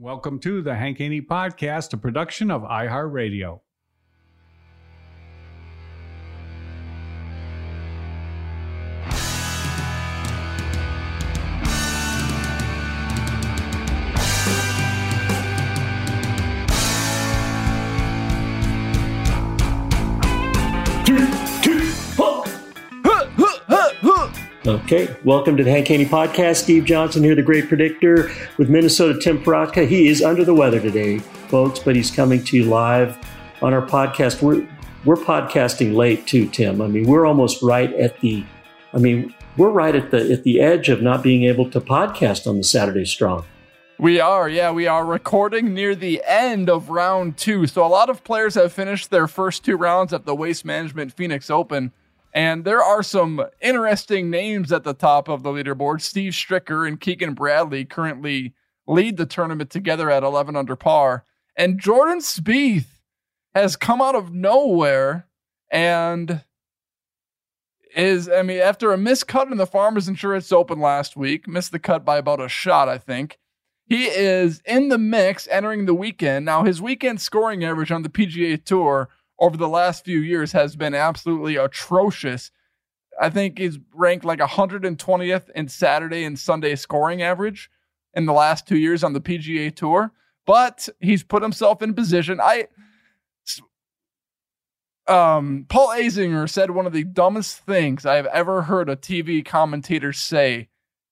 Welcome to the Hank Haney Podcast, a production of iHeartRadio. Okay, welcome to the Hank Haney Podcast. Steve Johnson here, the great predictor with Minnesota Tim Parochka. He is under the weather today, folks, but he's coming to you live on our podcast. We're we're podcasting late too, Tim. I mean, we're almost right at the I mean, we're right at the at the edge of not being able to podcast on the Saturday Strong. We are, yeah, we are recording near the end of round two. So a lot of players have finished their first two rounds at the Waste Management Phoenix Open. And there are some interesting names at the top of the leaderboard. Steve Stricker and Keegan Bradley currently lead the tournament together at 11 under par. And Jordan Spieth has come out of nowhere and is, I mean, after a missed cut in the Farmers Insurance Open last week, missed the cut by about a shot, I think. He is in the mix entering the weekend. Now, his weekend scoring average on the PGA Tour over the last few years has been absolutely atrocious. I think he's ranked like 120th in Saturday and Sunday scoring average in the last two years on the PGA Tour. But he's put himself in position. I um, Paul Azinger said one of the dumbest things I have ever heard a TV commentator say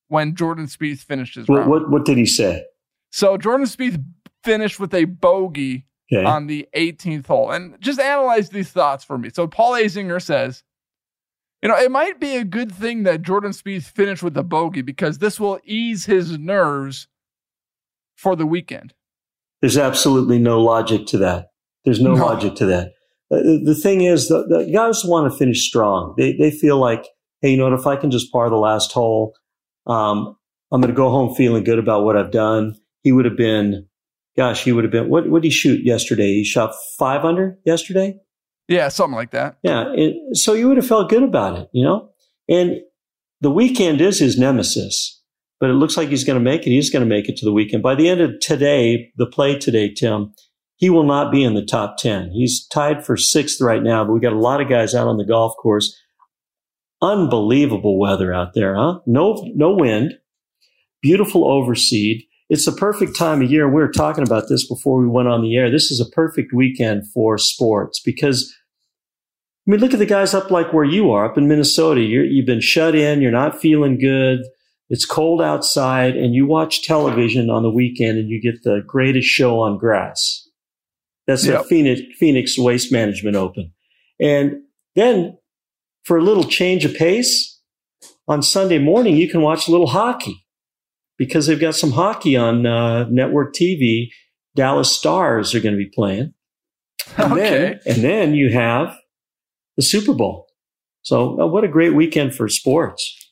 when Jordan Spieth finished his what, round. What, what did he say? So Jordan Spieth finished with a bogey okay. on the 18th hole. And just analyze these thoughts for me. So Paul Azinger says, you know, it might be a good thing that Jordan Spieth finished with a bogey because this will ease his nerves for the weekend. There's absolutely no logic to that. There's no, no. logic to that. Uh, the thing is, the, the, guys want to finish strong. They, they feel like, hey, you know what? If I can just par the last hole, um, I'm going to go home feeling good about what I've done. He would have been gosh, he would have been, what, what did he shoot yesterday? He shot five under yesterday? Yeah, something like that. Yeah. So you would have felt good about it, you know? And the weekend is his nemesis, but it looks like he's going to make it. He's going to make it to the weekend. By the end of today, the play today, Tim, he will not be in the top 10. He's tied for sixth right now, but we got a lot of guys out on the golf course. Unbelievable weather out there, huh? No, no wind, beautiful overseed it's the perfect time of year. We were talking about this before we went on the air. This is a perfect weekend for sports because, I mean, look at the guys up like where you are, up in Minnesota. you have been shut in. You're not feeling good. It's cold outside, and you watch television on the weekend, and you get the greatest show on grass. That's yep. the Phoenix, Phoenix Waste Management Open. And then for a little change of pace, on Sunday morning, you can watch a little hockey because they've got some hockey on uh, network TV. Dallas Stars are going to be playing. And okay. Then, and then you have the Super Bowl. So, uh, what a great weekend for sports.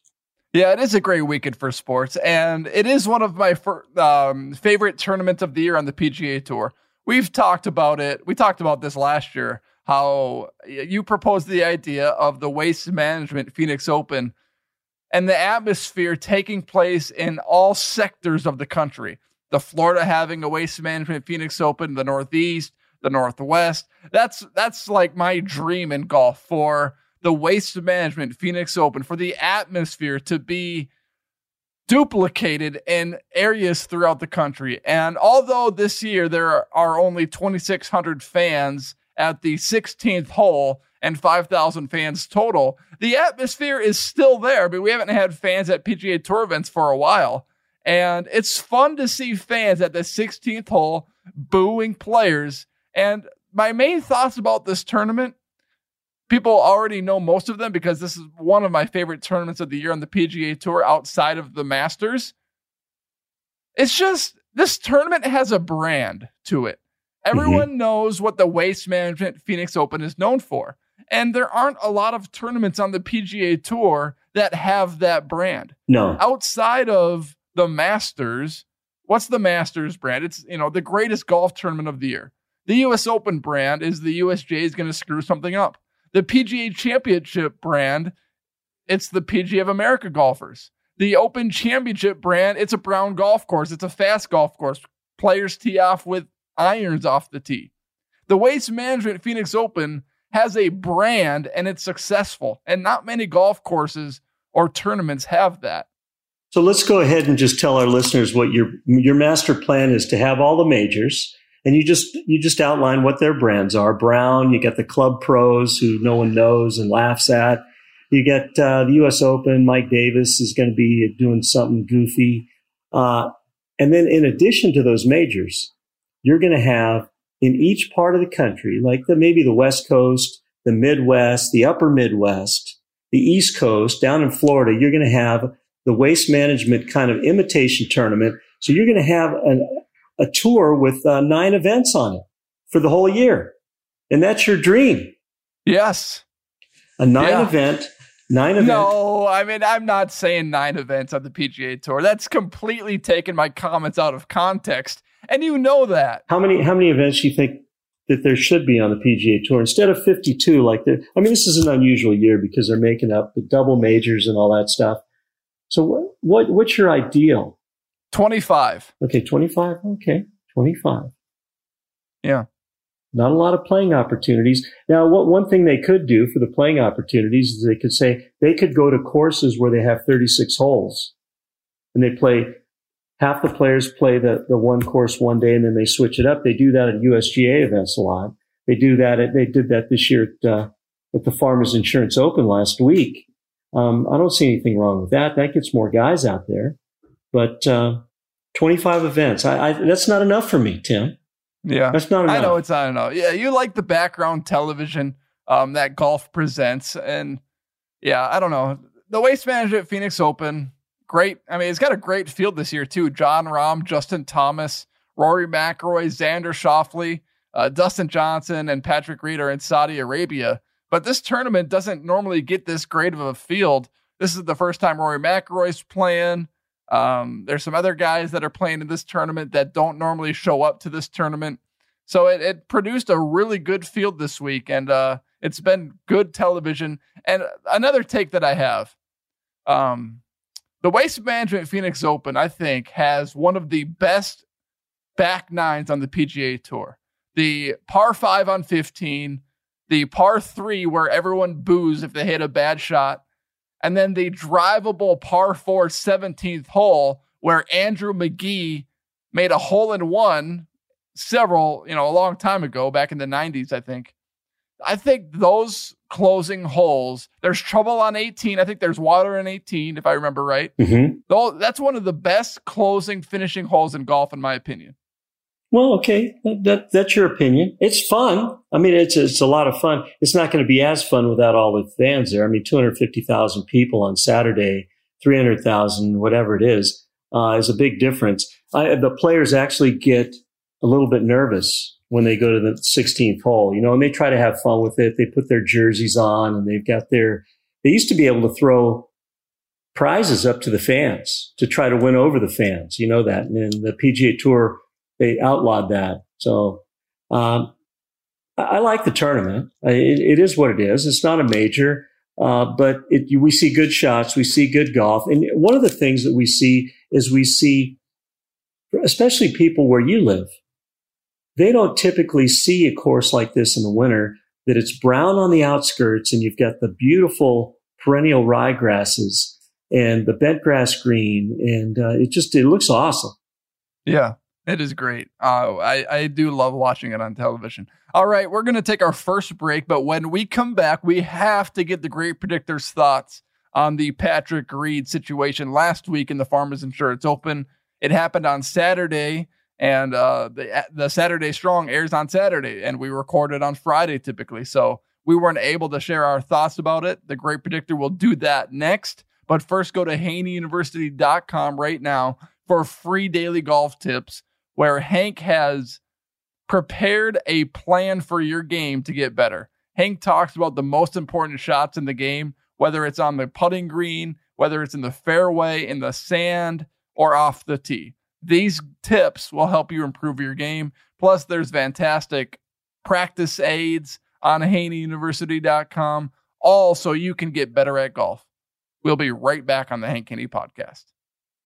Yeah, it is a great weekend for sports, and it is one of my fir- um, favorite tournaments of the year on the PGA Tour. We've talked about it. We talked about this last year. How you proposed the idea of the Waste Management Phoenix Open and the atmosphere taking place in all sectors of the country. The Florida having a Waste Management Phoenix Open, the Northeast, the Northwest. That's that's like my dream in golf for the Waste Management Phoenix Open for the atmosphere to be duplicated in areas throughout the country. And although this year there are only 2,600 fans at the 16th hole and 5,000 fans total, the atmosphere is still there. But we haven't had fans at PGA Tour events for a while. And it's fun to see fans at the 16th hole booing players. And my main thoughts about this tournament people already know most of them because this is one of my favorite tournaments of the year on the PGA Tour outside of the Masters. It's just this tournament has a brand to it. Everyone mm-hmm. knows what the Waste Management Phoenix Open is known for. And there aren't a lot of tournaments on the PGA Tour that have that brand. No. Outside of the Masters, what's the Masters brand? It's, you know, the greatest golf tournament of the year. The US Open brand is the USGA is going to screw something up. The PGA Championship brand, it's the PGA of America golfers. The Open Championship brand, it's a brown golf course. It's a fast golf course. Players tee off with irons off the tee. The Waste Management Phoenix Open has a brand and it's successful. And not many golf courses or tournaments have that. So let's go ahead and just tell our listeners what your your master plan is to have all the majors and you just you just outline what their brands are. Brown, you get the club pros who no one knows and laughs at. You get uh, the U.S. Open. Mike Davis is going to be doing something goofy, uh, and then in addition to those majors, you're going to have in each part of the country, like the maybe the West Coast, the Midwest, the Upper Midwest, the East Coast, down in Florida, you're going to have the waste management kind of imitation tournament. So you're going to have an, a tour with uh, nine events on it for the whole year. And that's your dream. Yes. A nine yeah. event, nine events. No, I mean, I'm not saying nine events on the PGA Tour. That's completely taken my comments out of context. And you know that. How many, how many events do you think that there should be on the PGA Tour instead of 52 like the, I mean, this is an unusual year because they're making up the double majors and all that stuff. So what, what what's your ideal? 25. Okay, 25. Okay, 25. Yeah. Not a lot of playing opportunities. Now, what one thing they could do for the playing opportunities is they could say they could go to courses where they have 36 holes and they play half the players play the, the one course one day and then they switch it up. They do that at USGA events a lot. They do that. At, they did that this year at, uh, at the Farmers Insurance Open last week. Um, I don't see anything wrong with that. That gets more guys out there. But uh, 25 events, I, I, that's not enough for me, Tim. Yeah, that's not enough. I know it's not enough. Yeah, you like the background television um, that golf presents, and yeah, I don't know the Waste Management Phoenix Open. Great. I mean, it's got a great field this year too. Jon Rahm, Justin Thomas, Rory McIlroy, Xander Schauffele, uh, Dustin Johnson, and Patrick Reed are in Saudi Arabia. But this tournament doesn't normally get this great of a field. This is the first time Rory McIlroy's playing. Um, there's some other guys that are playing in this tournament that don't normally show up to this tournament. So it, it produced a really good field this week, and uh, it's been good television. And another take that I have um, the Waste Management Phoenix Open, I think, has one of the best back nines on the PGA Tour. The par five on 15, the par three where everyone boos if they hit a bad shot, and then the drivable par four 17th hole where Andrew Magee made a hole in one several, you know, a long time ago, back in the 90s, I think. I think those closing holes, there's trouble on 18. I think there's water in 18, if I remember right. Mm-hmm. That's one of the best closing finishing holes in golf, in my opinion. Well, okay, that, that's your opinion. It's fun. I mean, it's it's a lot of fun. It's not going to be as fun without all the fans there. I mean, two hundred fifty thousand people on Saturday, three hundred thousand, whatever it is, uh, is a big difference. I, the players actually get a little bit nervous when they go to the 16th hole, you know, and they try to have fun with it. They put their jerseys on and they've got their. They used to be able to throw prizes up to the fans to try to win over the fans. You know that. And the PGA Tour, they outlawed that. So, um, I, like the tournament. It, it is what it is. It's not a major, uh, but it, we see good shots. We see good golf. And one of the things that we see is we see, especially people where you live, they don't typically see a course like this in the winter that it's brown on the outskirts and you've got the beautiful perennial ryegrasses and the bent grass green, and uh, it just it looks awesome. Yeah, it is great. Uh, I I do love watching it on television. All right, we're gonna take our first break, but when we come back, we have to get the great predictor's thoughts on the Patrick Reed situation last week in the Farmers Insurance Open. It happened on Saturday, and uh, the the Saturday Strong airs on Saturday, and we record it on Friday typically. So we weren't able to share our thoughts about it. The great predictor will do that next. But first, go to haneyuniversity.com right now for free daily golf tips where Hank has prepared a plan for your game to get better. Hank talks about the most important shots in the game, whether it's on the putting green, whether it's in the fairway, in the sand, or off the tee. These tips will help you improve your game. Plus, there's fantastic practice aids on haneyuniversity.com, all so you can get better at golf. We'll be right back on the Hank Haney podcast.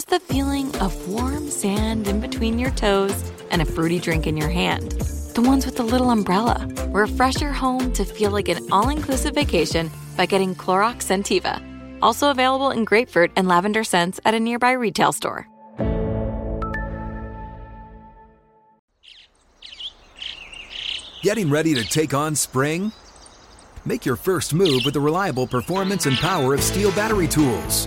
just the feeling of warm sand in between your toes and a fruity drink in your hand. The ones with the little umbrella. Refresh your home to feel like an all inclusive vacation by getting Clorox Scentiva. Also available in grapefruit and lavender scents at a nearby retail store. Getting ready to take on spring? Make your first move with the reliable performance and power of STIHL battery tools.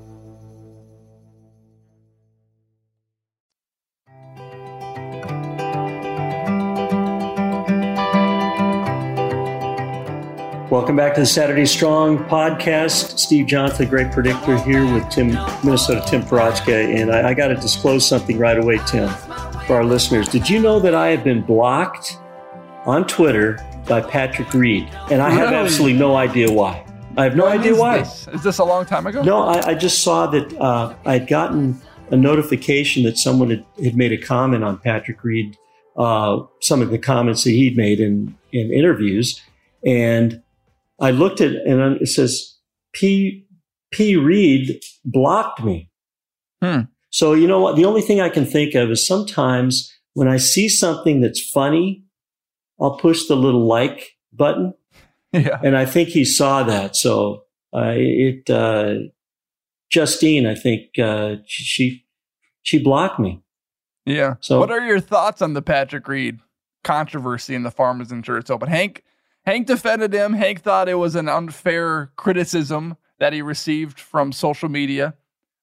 Welcome back to the Saturday Strong podcast. Steve Johnson, the great predictor, here with Tim, Minnesota Tim Parochka. And I, I got to disclose something right away, Tim, for our listeners. Did you know that I have been blocked on Twitter by Patrick Reed? And I have absolutely no idea why. I have no when idea is why. This? Is this a long time ago? No, I, I just saw that uh, I had gotten a notification that someone had, had made a comment on Patrick Reed, uh, some of the comments that he'd made in, in interviews. And I looked at and it says P P Reed blocked me. Hmm. So you know what? The only thing I can think of is sometimes when I see something that's funny, I'll push the little like button. Yeah. And I think he saw that. So uh, it uh, Justine, I think uh, she she blocked me. Yeah. So what are your thoughts on the Patrick Reed controversy in the Farmers Insurance Open? Hank Hank defended him. Hank thought it was an unfair criticism that he received from social media.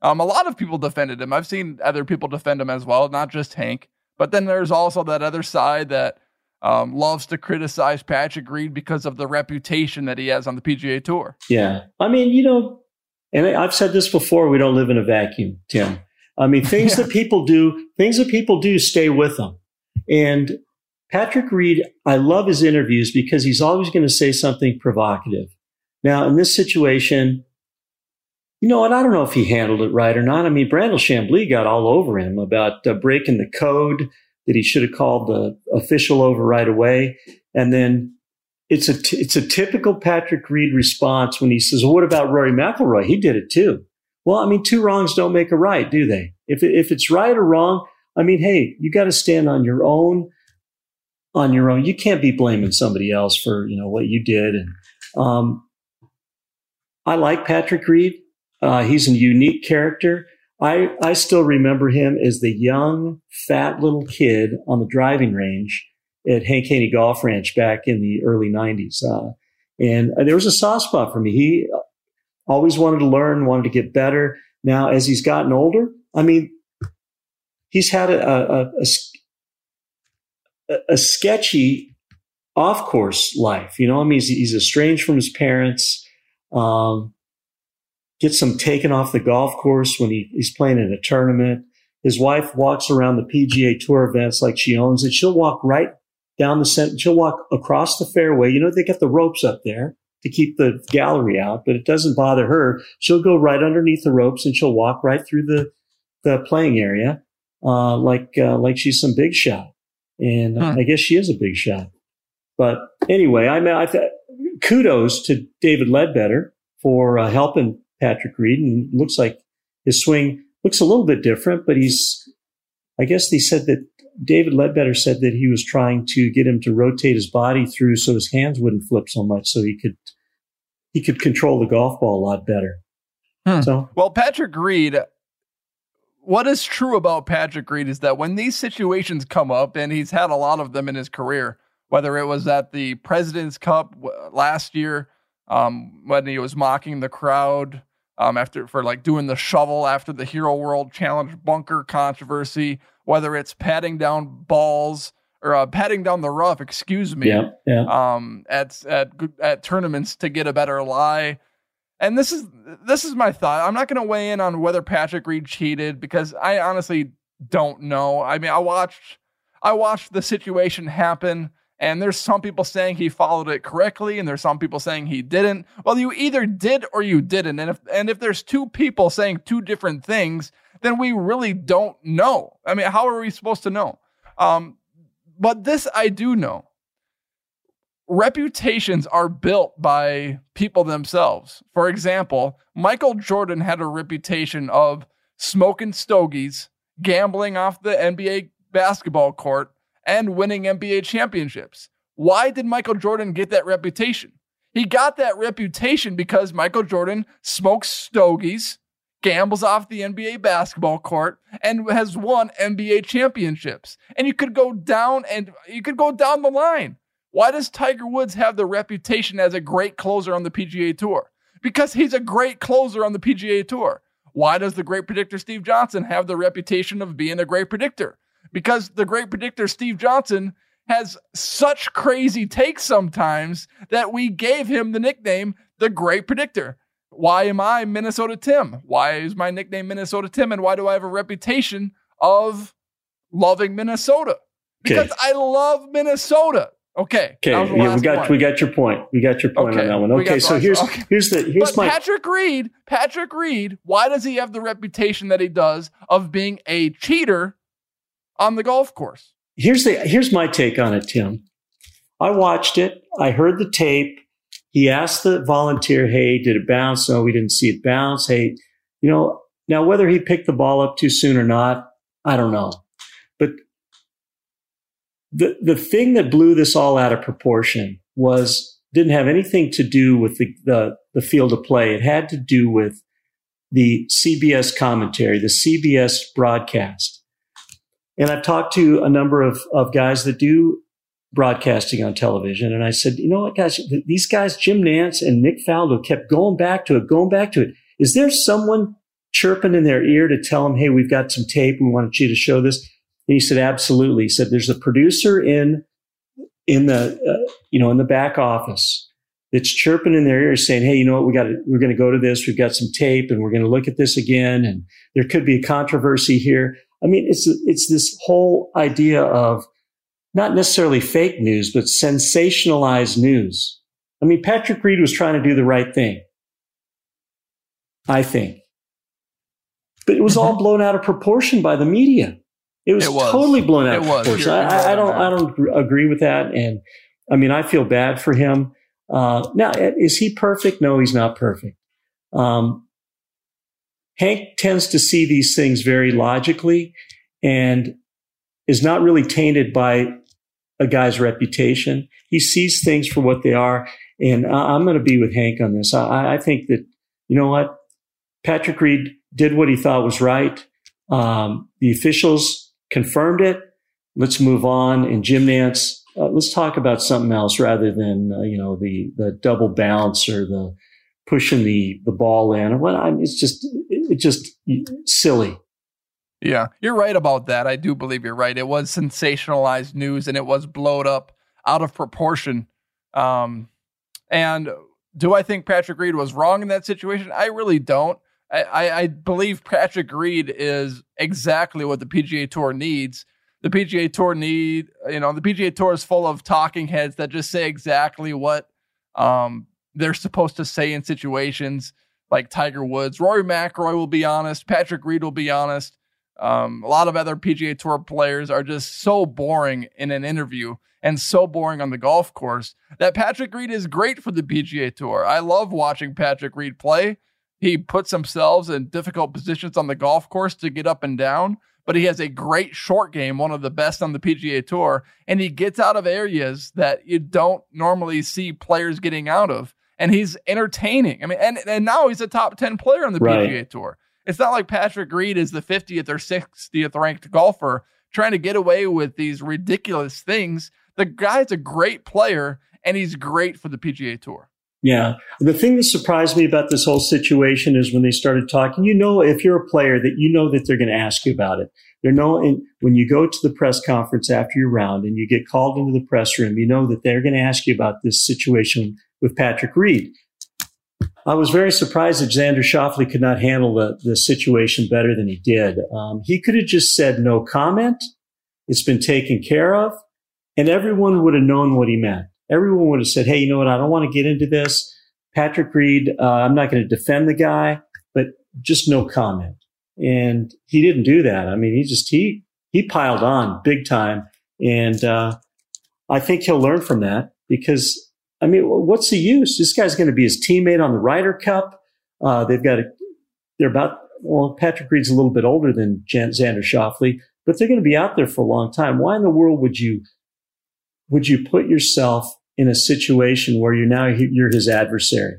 Um, a lot of people defended him. I've seen other people defend him as well, not just Hank. But then there's also that other side that um, loves to criticize Patrick Reed because of the reputation that he has on the PGA Tour. Yeah. I mean, you know, and I've said this before, we don't live in a vacuum, Tim. I mean, things yeah. that people do, things that people do stay with them. And Patrick Reed, I love his interviews because he's always going to say something provocative. Now, in this situation, you know, and I don't know if he handled it right or not. I mean, Brandel Chamblee got all over him about uh, breaking the code that he should have called the official over right away. And then it's a, t- it's a typical Patrick Reed response when he says, well, what about Rory McIlroy? He did it too. Well, I mean, two wrongs don't make a right, do they? If, if it's right or wrong, I mean, hey, you got to stand on your own, on your own. You can't be blaming somebody else for, you know, what you did. And, um, I like Patrick Reed. Uh, he's a unique character. I, I still remember him as the young, fat little kid on the driving range at Hank Haney Golf Ranch back in the early 90s. Uh, and there was a soft spot for me. He always wanted to learn, wanted to get better. Now, as he's gotten older, I mean, he's had a, a, a, a sketchy off course life. You know, I mean, he's, he's estranged from his parents. Um, gets him taken off the golf course when he, he's playing in a tournament. His wife walks around the PGA Tour events like she owns it. She'll walk right down the center. She'll walk across the fairway. You know, they got the ropes up there to keep the gallery out, but it doesn't bother her. She'll go right underneath the ropes and she'll walk right through the, the playing area, uh, like, uh, like she's some big shot. And I guess she is a big shot. But anyway, I mean, I th- kudos to David Leadbetter for uh, helping Patrick Reed, and looks like his swing looks a little bit different. But he's, I guess they said that David Leadbetter said that he was trying to get him to rotate his body through so his hands wouldn't flip so much, so he could he could control the golf ball a lot better. Hmm. So, well, Patrick Reed, what is true about Patrick Reed is that when these situations come up, and he's had a lot of them in his career, whether it was at the President's Cup last year um, when he was mocking the crowd um, after for like doing the shovel after the Hero World Challenge bunker controversy, whether it's patting down balls or uh, patting down the rough, excuse me, yeah, yeah. Um, at at at tournaments to get a better lie. And this is this is my thought. I'm not going to weigh in on whether Patrick Reed cheated because I honestly don't know. I mean, I watched I watched the situation happen. And there's some people saying he followed it correctly, and there's some people saying he didn't. Well, you either did or you didn't. And if and if there's two people saying two different things, then we really don't know. I mean, how are we supposed to know? Um, but this I do know. Reputations are built by people themselves. For example, Michael Jordan had a reputation of smoking stogies, gambling off the NBA basketball court, and winning NBA championships. Why did Michael Jordan get that reputation? He got that reputation because Michael Jordan smokes stogies, gambles off the NBA basketball court, and has won NBA championships. And you could go down and you could go down the line. Why does Tiger Woods have the reputation as a great closer on the PGA Tour? Because he's a great closer on the PGA Tour. Why does the great predictor Steve Johnson have the reputation of being a great predictor? because the great predictor Steve Johnson has such crazy takes sometimes that we gave him the nickname the great predictor. Why am I Minnesota Tim? Why is my nickname Minnesota Tim? And why do I have a reputation of loving Minnesota? Because okay. I love Minnesota. Okay. Okay. Yeah, we got one. we got your point. We got your point okay. on that one. Okay. So here's okay. here's the here's but my Patrick Reed. Patrick Reed. Why does he have the reputation that he does of being a cheater on the golf course. Here's the here's my take on it, Tim. I watched it. I heard the tape. He asked the volunteer, "Hey, did it bounce?" No, we didn't see it bounce. Hey, you know, now whether he picked the ball up too soon or not, I don't know. But the the thing that blew this all out of proportion was didn't have anything to do with the, the, the field of play. It had to do with the CBS commentary, the CBS broadcast. And I've talked to a number of, of guys that do broadcasting on television. And I said, you know what, guys, these guys, Jim Nantz and Nick Faldo kept going back to it, going back to it. Is there someone chirping in their ear to tell them, hey, we've got some tape. We want you to show this. And he said, absolutely. He said, there's a producer in, in the, uh, you know, in the back office that's chirping in their ear saying, Hey, you know what? We got to, we're going to go to this. We've got some tape and we're going to look at this again. And there could be a controversy here. I mean, it's, it's this whole idea of not necessarily fake news, but sensationalized news. I mean, Patrick Reed was trying to do the right thing. I think. But it was all blown out of proportion by the media. It was, it was. totally blown out it of proportion. I, I, don't. I don't agree with that. And I mean, I feel bad for him. Uh, now, is he perfect? No, he's not perfect. Um, Hank tends to see these things very logically and is not really tainted by a guy's reputation. He sees things for what they are. And I'm going to be with Hank on this. I, I, think that, you know what? Patrick Reed did what he thought was right. Um, the officials confirmed it. Let's move on. And Jim Nantz, uh, let's talk about something else rather than, uh, you know, the, the double bounce or the pushing the, the ball in or what. I mean, it's just, it's just silly. Yeah, you're right about that. I do believe you're right. It was sensationalized news and it was blowed up out of proportion. Um, and do I think Patrick Reed was wrong in that situation? I really don't. I, I, believe Patrick Reed is exactly what the PGA Tour needs. The PGA Tour need, you know, the PGA Tour is full of talking heads that just say exactly what um, they're supposed to say in situations like Tiger Woods. Rory McIlroy will be honest. Patrick Reed will be honest. Um, a lot of other PGA Tour players are just so boring in an interview and so boring on the golf course that Patrick Reed is great for the PGA Tour. I love watching Patrick Reed play. He puts himself in difficult positions on the golf course to get up and down, but he has a great short game, one of the best on the PGA Tour, and he gets out of areas that you don't normally see players getting out of. And he's entertaining. I mean, and, and now he's a top 10 player on the right. PGA Tour. It's not like Patrick Reed is the 50th or 60th ranked golfer trying to get away with these ridiculous things. The guy's a great player and he's great for the PGA Tour. Yeah. The thing that surprised me about this whole situation is when they started talking, you know, if you're a player that you know that they're going to ask you about it. They're no, when you go to the press conference after your round and you get called into the press room, you know that they're going to ask you about this situation with Patrick Reed. I was very surprised that Xander Schauffele could not handle the, the situation better than he did. Um, he could have just said no comment. It's been taken care of. And everyone would have known what he meant. Everyone would have said, Hey, you know what? I don't want to get into this. Patrick Reed, uh, I'm not going to defend the guy, but just no comment. And he didn't do that. I mean, he just, he, he piled on big time. And, uh, I think he'll learn from that because I mean, what's the use? This guy's going to be his teammate on the Ryder Cup. Uh, they've got a, they're about, well, Patrick Reed's a little bit older than Jan- Xander Schauffele, but they're going to be out there for a long time. Why in the world would you, would you put yourself in a situation where you're now, you're his adversary?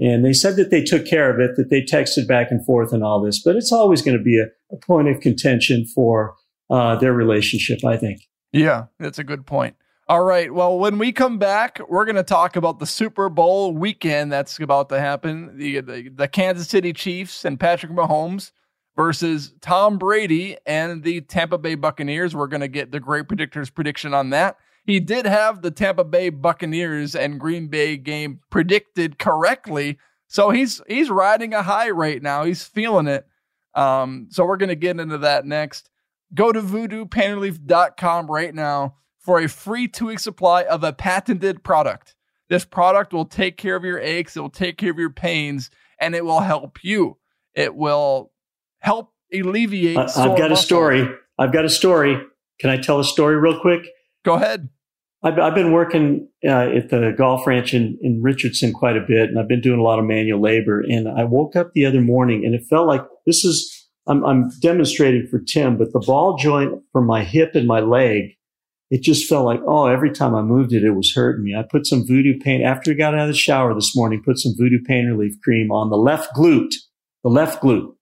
And they said that they took care of it, that they texted back and forth and all this, but it's always going to be a, a point of contention for uh, their relationship, I think. Yeah, that's a good point. All right. Well, when we come back, we're going to talk about the Super Bowl weekend that's about to happen. The, the, the Kansas City Chiefs and Patrick Mahomes versus Tom Brady and the Tampa Bay Buccaneers. We're going to get the great predictors prediction on that. He did have the Tampa Bay Buccaneers and Green Bay game predicted correctly. So he's he's riding a high right now. He's feeling it. Um, so we're going to get into that next. Go to voodoopainrelief.com right now for a free two week supply of a patented product. This product will take care of your aches, it will take care of your pains, and it will help you. It will help alleviate. I've got muscle. a story. I've got a story. Can I tell a story real quick? Go ahead. I've, I've been working uh, at the golf ranch in, in Richardson quite a bit, and I've been doing a lot of manual labor. And I woke up the other morning, and it felt like this is I'm, I'm demonstrating for Tim, but the ball joint from my hip and my leg it just felt like, oh, every time I moved it, it was hurting me. I put some voodoo pain after I got out of the shower this morning, put some voodoo pain relief cream on the left glute, the left glute.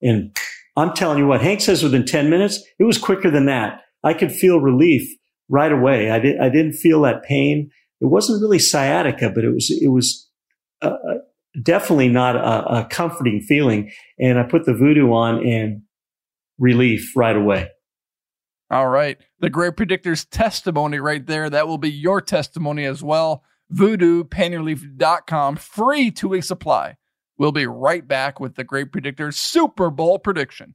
And I'm telling you what, Hank says within 10 minutes, it was quicker than that. I could feel relief right away. I didn't, I didn't feel that pain. It wasn't really sciatica, but it was, it was uh, uh, definitely not a, a comforting feeling. And I put the voodoo on and relief right away. All right. The Great Predictor's testimony right there. That will be your testimony as well. VoodooPainRelief.com. Free two week supply. We'll be right back with the Great Predictor's Super Bowl prediction.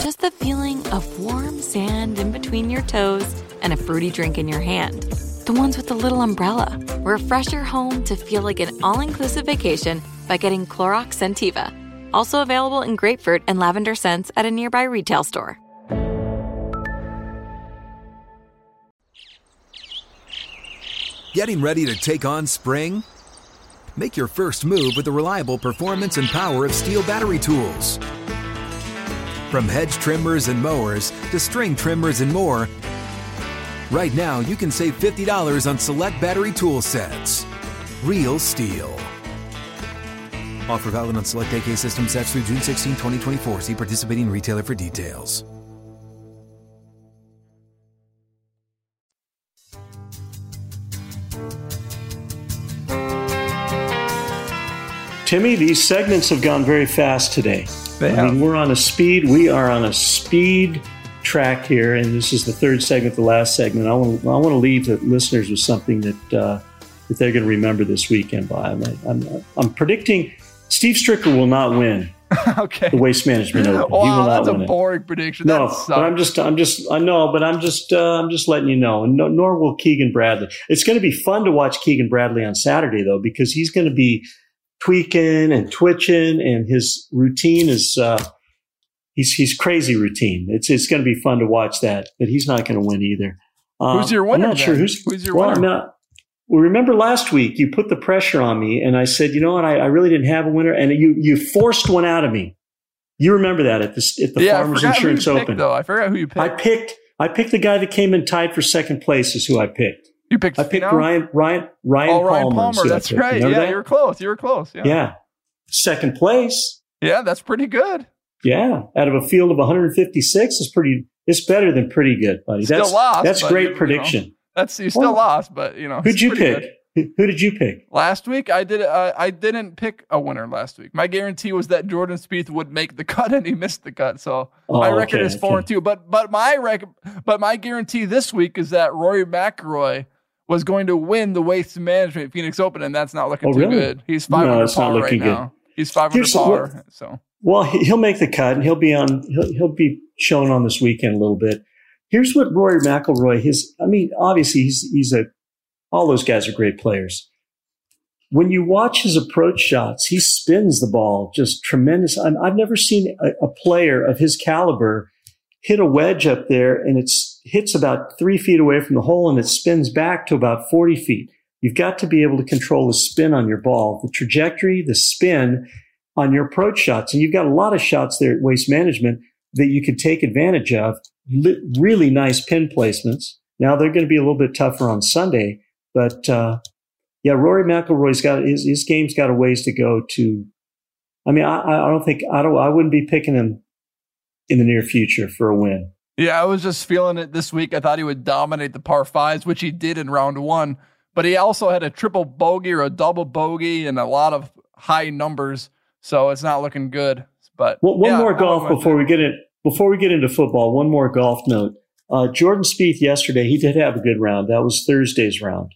just the feeling of warm sand in between your toes and a fruity drink in your hand. The ones with the little umbrella. Refresh your home to feel like an all inclusive vacation by getting Clorox Scentiva. Also available in grapefruit and lavender scents at a nearby retail store. Getting ready to take on spring? Make your first move with the reliable performance and power of STIHL battery tools. From hedge trimmers and mowers to string trimmers and more, right now you can save $50 on select battery tool sets. Real STIHL. Offer valid on select AK system sets through June 16, 2024. See participating retailer for details. Timmy, these segments have gone very fast today. They I mean, we're on a speed. We are on a speed track here, and this is the third segment, the last segment. I want to, I want to leave the listeners with something that uh, that they're going to remember this weekend. By I'm, I'm, I'm predicting Steve Stricker will not win okay. the Waste Management Open. he will Wow, not that's a win it. boring prediction. No, but I'm just, I'm just, I know, but I'm just, uh, I'm just letting you know. And no, nor will Keegan Bradley. It's going to be fun to watch Keegan Bradley on Saturday though, because he's going to be tweaking and twitching, and his routine is, uh, he's he's crazy routine. It's it's going to be fun to watch that, but he's not going to win either. Uh, Who's your winner I'm not sure who's Who's your well, winner? I'm not- well, remember last week you put the pressure on me, and I said, you know what, I, I really didn't have a winner, and you you forced one out of me. You remember that at the at the yeah, Farmers Insurance picked, Open. though. I forgot who you picked. I picked I picked the guy that came in tied for second place is who I picked. You picked. I picked? Ryan Ryan Ryan Oh, Ryan Palmer. Palmer. That's right. Remember Yeah, that? you were close. You were close. Yeah. yeah. Second place. Yeah, that's pretty good. Yeah. Out of a field of 156 is pretty it's better than pretty good, buddy. Still that's lost, that's but you- you great know. prediction. That's you still Well, lost, but you know. Who'd you pick? good. Who, did you pick? Last week, I did. Uh, I didn't pick a winner last week. My guarantee was that Jordan Spieth would make the cut, and he missed the cut. So Oh, my record okay, is four okay. and two. But but my rec- but my guarantee this week is that Rory McIlroy was going to win the Waste Management Phoenix Open, and that's not looking Oh, too really? good. He's five No, under it's not par right looking good. now. He's five under Here's par. what- So Well, he- he'll make the cut and he'll be on. He'll, he'll be shown on this weekend a little bit. Here's what Rory McIlroy. His, I mean, obviously he's he's a. All those guys are great players. When you watch his approach shots, he spins the ball just tremendous. I'm, I've never seen a, a player of his caliber hit a wedge up there and it's hits about three feet away from the hole and it spins back to about 40 feet. You've got to be able to control the spin on your ball, the trajectory, the spin on your approach shots. And you've got a lot of shots there at Waste Management that you could take advantage of. Really nice pin placements. Now they're going to be a little bit tougher on Sunday, but uh, yeah, Rory McIlroy's got his, his game's got a ways to go. To, I mean, I, I don't think I don't I wouldn't be picking him in the near future for a win. Yeah, I was just feeling it this week. I thought he would dominate the par fives, which he did in round one. But he also had a triple bogey or a double bogey and a lot of high numbers, so it's not looking good. But Well, one yeah, more golf before we get in. Before we get into football, one more golf note. Uh, Jordan Spieth yesterday, he did have a good round. That was Thursday's round.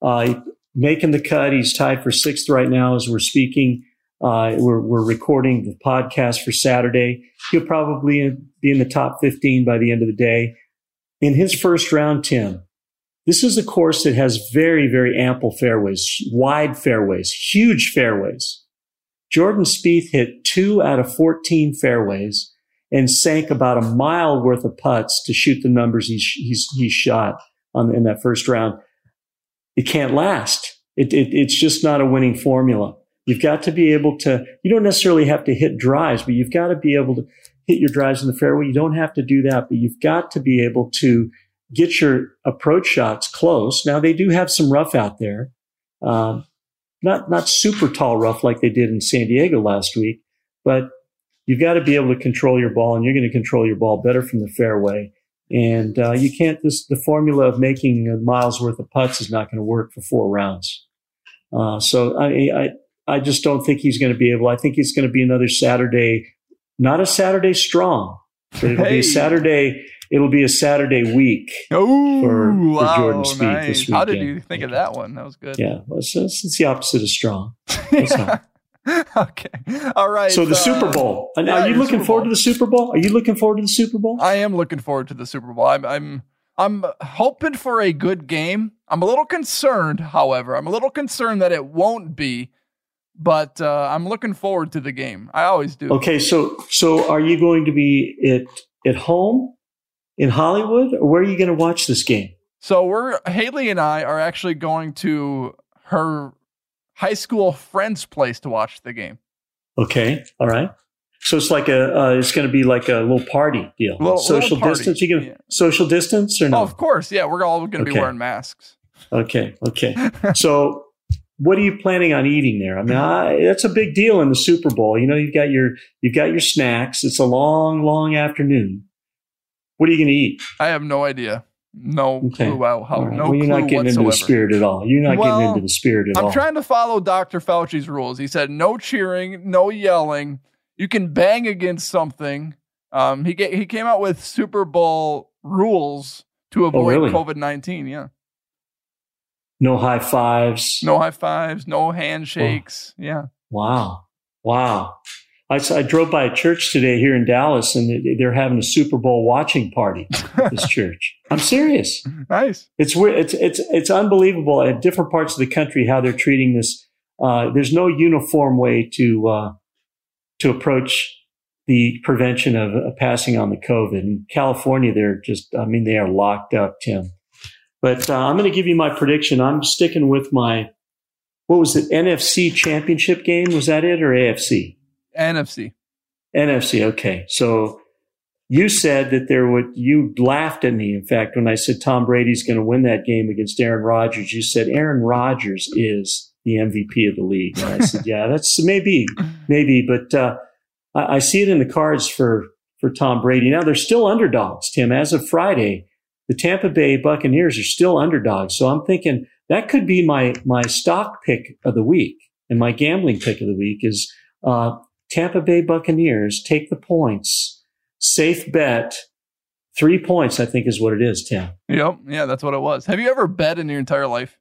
Uh, making the cut. He's tied for sixth right now as we're speaking. Uh, we're, we're recording the podcast for Saturday. He'll probably be in the top 15 by the end of the day. In his first round, Tim, this is a course that has very, very ample fairways, wide fairways, huge fairways. Jordan Spieth hit two out of 14 fairways and sank about a mile worth of putts to shoot the numbers he's, he's, he shot. on in that first round. It can't last. It, it, it's just not a winning formula. You've got to be able to, you don't necessarily have to hit drives, but you've got to be able to hit your drives in the fairway. You don't have to do that, but you've got to be able to get your approach shots close. Now they do have some rough out there. Um, not, not super tall rough like they did in San Diego last week, but you've got to be able to control your ball and you're going to control your ball better from the fairway. And uh, you can't, this, the formula of making a miles worth of putts is not going to work for four rounds. Uh, so I, I, I just don't think he's going to be able, I think it's going to be another Saturday, not a Saturday strong, but it'll hey. be a Saturday, it'll be a Saturday week oh, for, for wow, Jordan Spieth nice. this weekend. How did you think of that one? That was good. Yeah, well, it's, it's the opposite of strong. okay. All right. So the uh, Super Bowl. Yeah, are you looking forward to the Super Bowl? Are you looking forward to the Super Bowl? I am looking forward to the Super Bowl. I'm I'm I'm hoping for a good game. I'm a little concerned, however. I'm a little concerned that it won't be, but uh, I'm looking forward to the game. I always do. Okay, so so are you going to be at at home in Hollywood, or where are you going to watch this game? So we're Haley and I are actually going to her high school friend's place to watch the game. Okay, all right. So it's like a uh, it's going to be like a little party deal. Little, social little distance. You can yeah. social distance or no? Oh, of course. Yeah, we're all going to okay. be wearing masks. Okay. Okay. so what are you planning on eating there? I mean, I, that's a big deal in the Super Bowl. You know, you've got your you've got your snacks. It's a long, long afternoon. What are you going to eat? I have no idea. No okay. clue how. how right. No well, you're not getting whatsoever. into the spirit at all. You're not well, getting into the spirit at I'm all. I'm trying to follow Dr. Fauci's rules. He said no cheering, no yelling. You can bang against something. Um, he get, he came out with Super Bowl rules to oh, avoid oh, really? COVID nineteen. Yeah. No high fives. No high fives. No handshakes. Oh. Yeah. Wow. Wow. I, I, drove by a church today here in Dallas, and they're having a Super Bowl watching party. this church, I'm serious. Nice. It's it's it's it's unbelievable at different parts of the country how they're treating this. Uh, there's no uniform way to uh, to approach the prevention of uh, passing on the COVID. In California, they're just, I mean, they are locked up, Tim. But uh, I'm going to give you my prediction. I'm sticking with my, what was it, NFC championship game? Was that it or AFC? NFC. NFC. Okay. So you said that there would, you laughed at me. In fact, when I said Tom Brady's going to win that game against Aaron Rodgers, you said Aaron Rodgers is the MVP of the league. And I said, yeah, that's maybe, maybe, but, uh, I, I see it in the cards for, for Tom Brady. Now they're still underdogs, Tim. As of Friday, the Tampa Bay Buccaneers are still underdogs. So I'm thinking that could be my, my stock pick of the week and my gambling pick of the week is, uh, Tampa Bay Buccaneers take the points. Safe bet. Three points, I think, is what it is, Tim. Yep. Yeah, that's what it was. Have you ever bet in your entire life?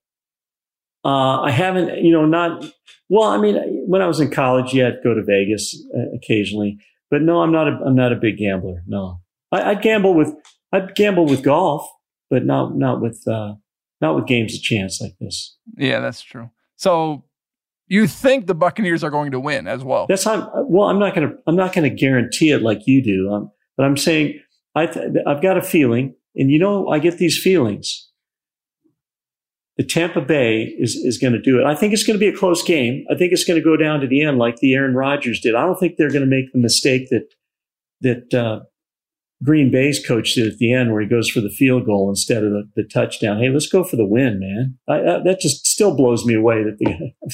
Uh, I haven't, you know, not, well, I mean, when I was in college, yeah, I'd go to Vegas uh, occasionally, but no, I'm not a, I'm not a big gambler. No, I, would gamble with, I'd gamble with golf, but not, not with, uh, not with games of chance like this. Yeah, that's true. So you think the Buccaneers are going to win as well? That's not, well, I'm not going to, I'm not going to guarantee it like you do. Um, but I'm saying I th- I've got a feeling and you know, I get these feelings the Tampa Bay is, is going to do it. I think it's going to be a close game. I think it's going to go down to the end like the Aaron Rodgers did. I don't think they're going to make the mistake that, that, uh, Green Bay's coach did at the end where he goes for the field goal instead of the, the touchdown. Hey, let's go for the win, man. I, I, that just still blows me away that the, I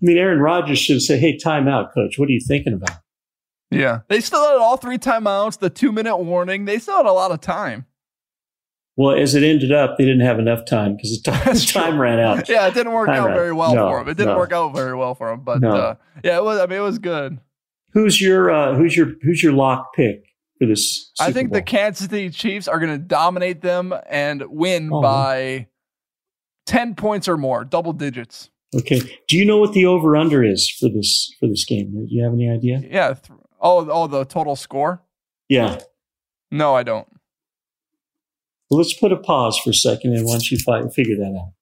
mean, Aaron Rodgers should say, Hey, timeout, coach. What are you thinking about? Yeah. They still had all three timeouts, the two minute warning. They still had a lot of time. Well, as it ended up, they didn't have enough time because the time, time ran out. Yeah, it didn't work time out ran. very well no, for him. It didn't no. work out very well for him, but no. uh, yeah, it was. I mean, it was good. Who's your uh, who's your who's your lock pick for this? Super I think Bowl? the Kansas City Chiefs are going to dominate them and win oh. by ten points or more, double digits. Okay. Do you know what the over under is for this for this game? Do you have any idea? Yeah. Th- oh, oh, the total score. Yeah. No, I don't. Well, let's put a pause for a second and once you find, figure that out.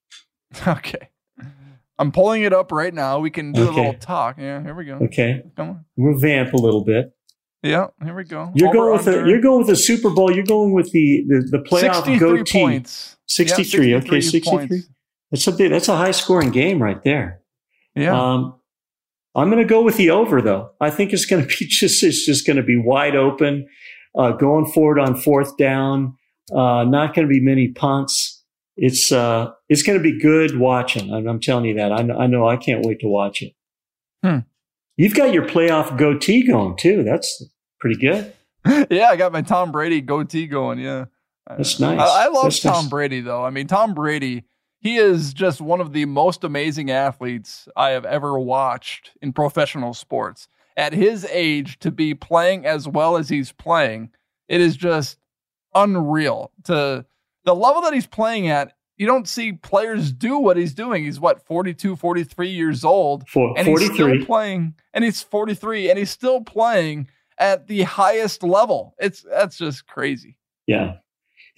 Okay. I'm pulling it up right now. We can do okay. a little talk. Yeah, here we go. Okay. Come on. We'll vamp a little bit. Yeah, here we go. You're Over going with the under you're going with the Super Bowl. You're going with the the, the playoff 63 goatee. points. Yeah, 63. okay, 63. points. That's a big, that's a high scoring game right there. Yeah. Um, I'm going to go with the over though. I think it's going to be just it's just going to be wide open, uh, going forward on fourth down. Uh, not going to be many punts. It's uh, it's going to be good watching. I'm, I'm telling you that. I, know- I know. I can't wait to watch it. Hmm. You've got your playoff goatee going too. That's pretty good. yeah, I got my Tom Brady goatee going. Yeah, That's nice. I, I love That's Tom nice. Brady though. I mean, Tom Brady, he is just one of the most amazing athletes I have ever watched in professional sports. At his age, to be playing as well as he's playing, it is just unreal. To the level that he's playing at, you don't see players do what he's doing. He's what 42, 43 years old For, and he's 43. still playing and he's 43 and he's still playing at the highest level it's that's just crazy Yeah.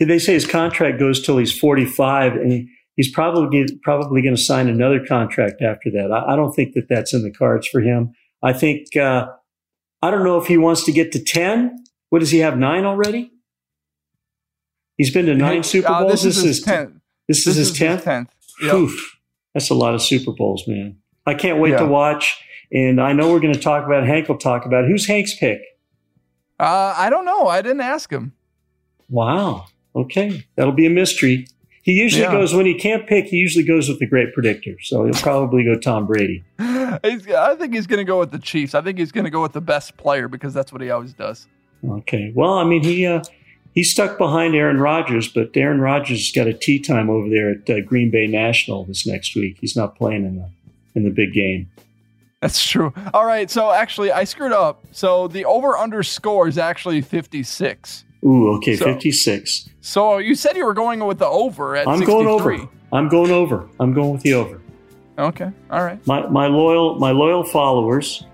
They say his contract goes till he's 45 and he, he's probably probably going to sign another contract after that. I, I don't think that that's in the cards for him. I think, uh, I don't know if he wants to get to 10. What does he have? Nine already? He's been to nine Super Uh, Bowls. this is his 10th This is his 10th? 10th Yep. That's a lot of Super Bowls, man. I can't wait Yeah. to watch. And I know we're going to talk about Hank will talk about it. who's Hank's pick. uh, i don't know i didn't ask him Wow. Okay. That'll be a mystery. He usually Yeah. goes when he can't pick. He usually goes with the great predictor. So he'll probably go Tom Brady. I think he's going to go with the chiefs i think he's going to go with the best player because that's what he always does Okay. Well, I mean, he uh, he's stuck behind Aaron Rodgers, but Aaron Rodgers has got a tee time over there at uh, Green Bay National this next week. He's not playing in the in the big game. that's true all right so actually i screwed up so the over under score is actually 56 Ooh. Okay. So- Fifty six. so you said you were going with the over at I'm 63 going over. I'm going over. I'm going with the over. okay all right My my loyal my loyal followers.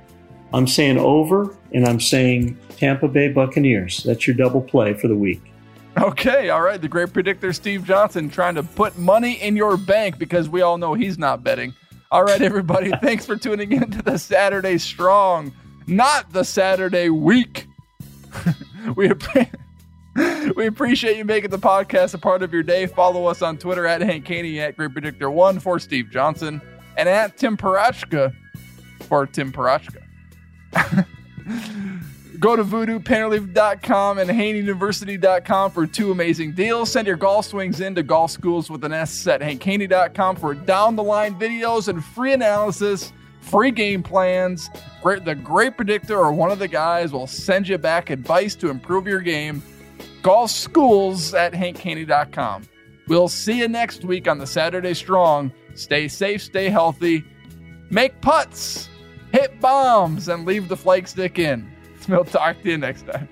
I'm saying over, and I'm saying Tampa Bay Buccaneers. That's your double play for the week. Okay, all right. The great predictor Steve Johnson trying to put money in your bank because we all know he's not betting. All right, everybody. thanks for tuning in to the Saturday Strong, not the Saturday Week. we appre- we appreciate you making the podcast a part of your day. Follow us on Twitter at Hank Haney at Great Predictor One for Steve Johnson and at Tim Parochka for Tim Parochka. Go to voodoopainrelief.com and haneyuniversity.com for two amazing deals. Send your golf swings in to golf schools with an S at hankhaney.com for down the line videos and free analysis, free game plans. Great, the great predictor or one of the guys will send you back advice to improve your game. Golf schools at hankhaney.com. We'll see you next week on the Saturday Strong. Stay safe, stay healthy, make putts, hit bombs, and leave the flagstick in. We'll talk to you next time.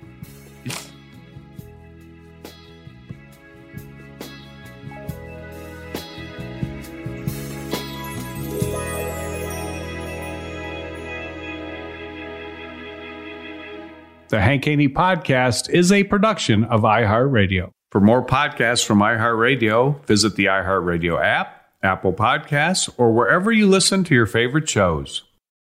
The Hank Haney Podcast is a production of iHeartRadio. For more podcasts from iHeartRadio, visit the iHeartRadio app, Apple Podcasts, or wherever you listen to your favorite shows.